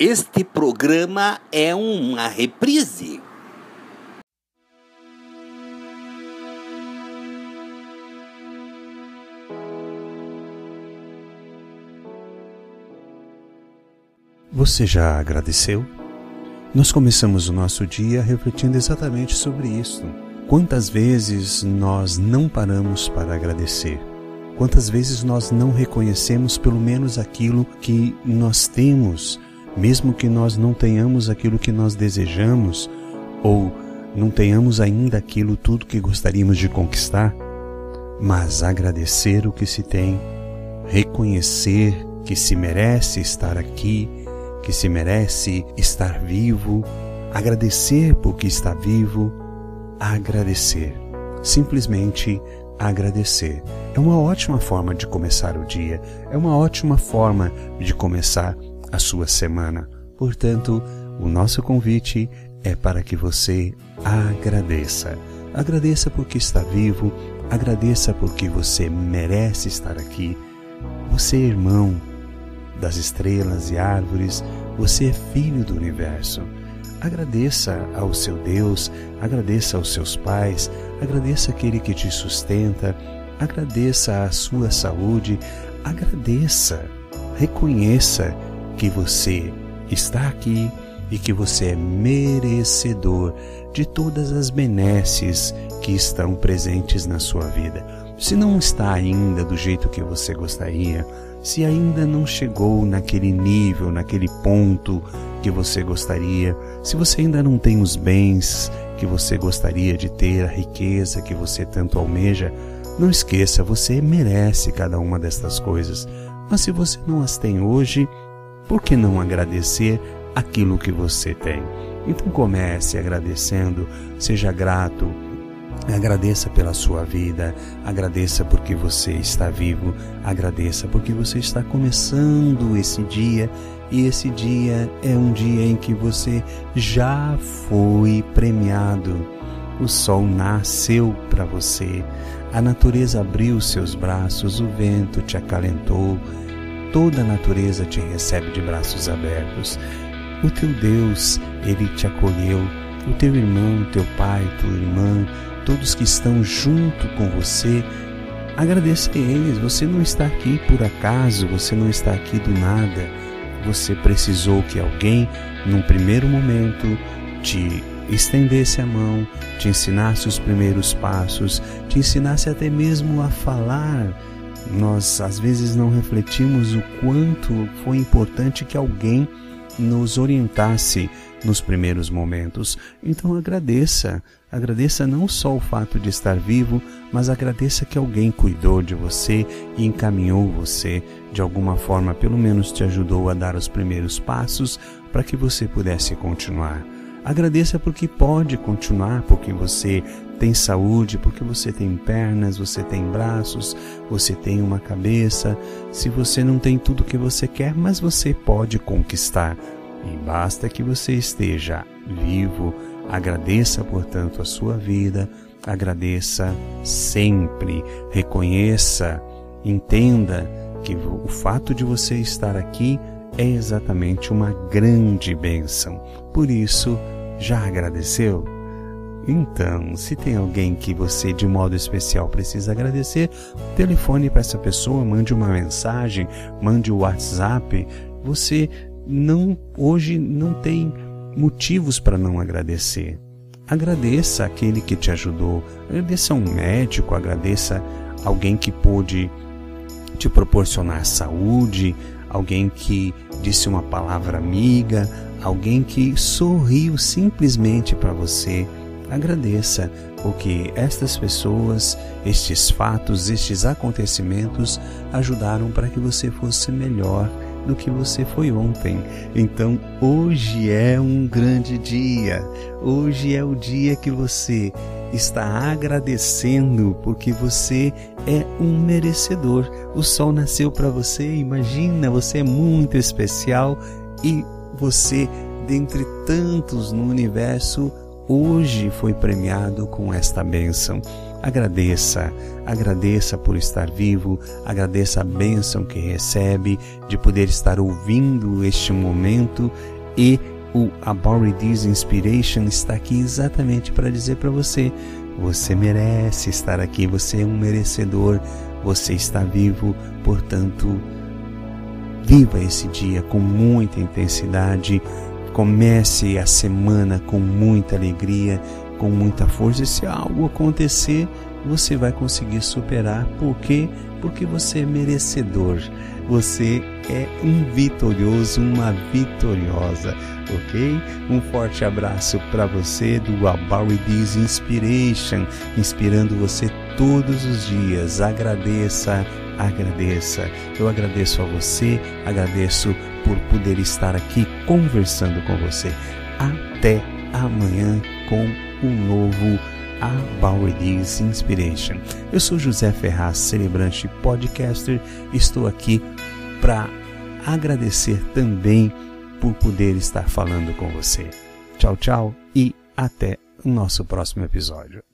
Este programa é uma reprise. Você já agradeceu? Nós começamos o nosso dia refletindo exatamente sobre isso. Quantas vezes nós não paramos para agradecer? Quantas vezes nós não reconhecemos pelo menos aquilo que nós temos mesmo que nós não tenhamos aquilo que nós desejamos ou não tenhamos ainda aquilo tudo que gostaríamos de conquistar, mas agradecer o que se tem, reconhecer que se merece estar aqui, que se merece estar vivo, agradecer porque está vivo, agradecer, simplesmente agradecer. É uma ótima forma de começar o dia, é uma ótima forma de começar a sua semana. Portanto, o nosso convite é para que você agradeça. Agradeça porque está vivo, agradeça porque você merece estar aqui. Você é irmão das estrelas e árvores, você é filho do universo. Agradeça ao seu Deus, agradeça aos seus pais, agradeça aquele que te sustenta, agradeça a sua saúde, agradeça, reconheça que você está aqui e que você é merecedor de todas as benesses que estão presentes na sua vida. Se não está ainda do jeito que você gostaria, se ainda não chegou naquele nível, naquele ponto que você gostaria, se você ainda não tem os bens que você gostaria de ter, a riqueza que você tanto almeja, não esqueça, você merece cada uma destas coisas. Mas se você não as tem hoje, por que não agradecer aquilo que você tem? Então comece agradecendo, seja grato, agradeça pela sua vida, agradeça porque você está vivo, agradeça porque você está começando esse dia e esse dia é um dia em que você já foi premiado. O sol nasceu para você, a natureza abriu seus braços, o vento te acalentou, toda a natureza te recebe de braços abertos. O teu Deus, ele te acolheu, o teu irmão, teu pai, tua irmã, todos que estão junto com você, agradeça a eles. Você não está aqui por acaso, você não está aqui do nada. Você precisou que alguém, num primeiro momento, te estendesse a mão, te ensinasse os primeiros passos, te ensinasse até mesmo a falar nós às vezes não refletimos o quanto foi importante que alguém nos orientasse nos primeiros momentos. Então agradeça, agradeça não só o fato de estar vivo, mas agradeça que alguém cuidou de você e encaminhou você de alguma forma, pelo menos te ajudou a dar os primeiros passos para que você pudesse continuar. Agradeça porque pode continuar, porque você tem saúde, porque você tem pernas, você tem braços, você tem uma cabeça. Se você não tem tudo que você quer, mas você pode conquistar. E basta que você esteja vivo. Agradeça, portanto, a sua vida. Agradeça sempre. Reconheça, entenda que o fato de você estar aqui é exatamente uma grande bênção. Por isso, já agradeceu? Então, se tem alguém que você de modo especial precisa agradecer, telefone para essa pessoa, mande uma mensagem, mande o WhatsApp. Você não hoje não tem motivos para não agradecer. Agradeça aquele que te ajudou, agradeça um médico, agradeça alguém que pôde te proporcionar saúde, alguém que disse uma palavra amiga, alguém que sorriu simplesmente para você. Agradeça, porque estas pessoas, estes fatos, estes acontecimentos ajudaram para que você fosse melhor do que você foi ontem. Então, hoje é um grande dia. Hoje é o dia que você está agradecendo porque você é um merecedor. O sol nasceu para você, imagina, você é muito especial e você, dentre tantos no universo, hoje foi premiado com esta bênção. Agradeça, agradeça por estar vivo, agradeça a bênção que recebe de poder estar ouvindo este momento e o About This Inspiration está aqui exatamente para dizer para você: você merece estar aqui, você é um merecedor, você está vivo, portanto, viva esse dia com muita intensidade, comece a semana com muita alegria, com muita força. E se algo acontecer, você vai conseguir superar. Por quê? Porque você é merecedor. Você é um vitorioso, uma vitoriosa, ok? Um forte abraço para você do Abaridiz Inspiration, inspirando você todos os dias. Agradeça, agradeça. Eu agradeço a você, agradeço por poder estar aqui conversando com você. Até amanhã com um novo About This Inspiration. Eu sou José Ferraz, celebrante podcaster. Estou aqui para agradecer também por poder estar falando com você. Tchau, tchau e até o nosso próximo episódio.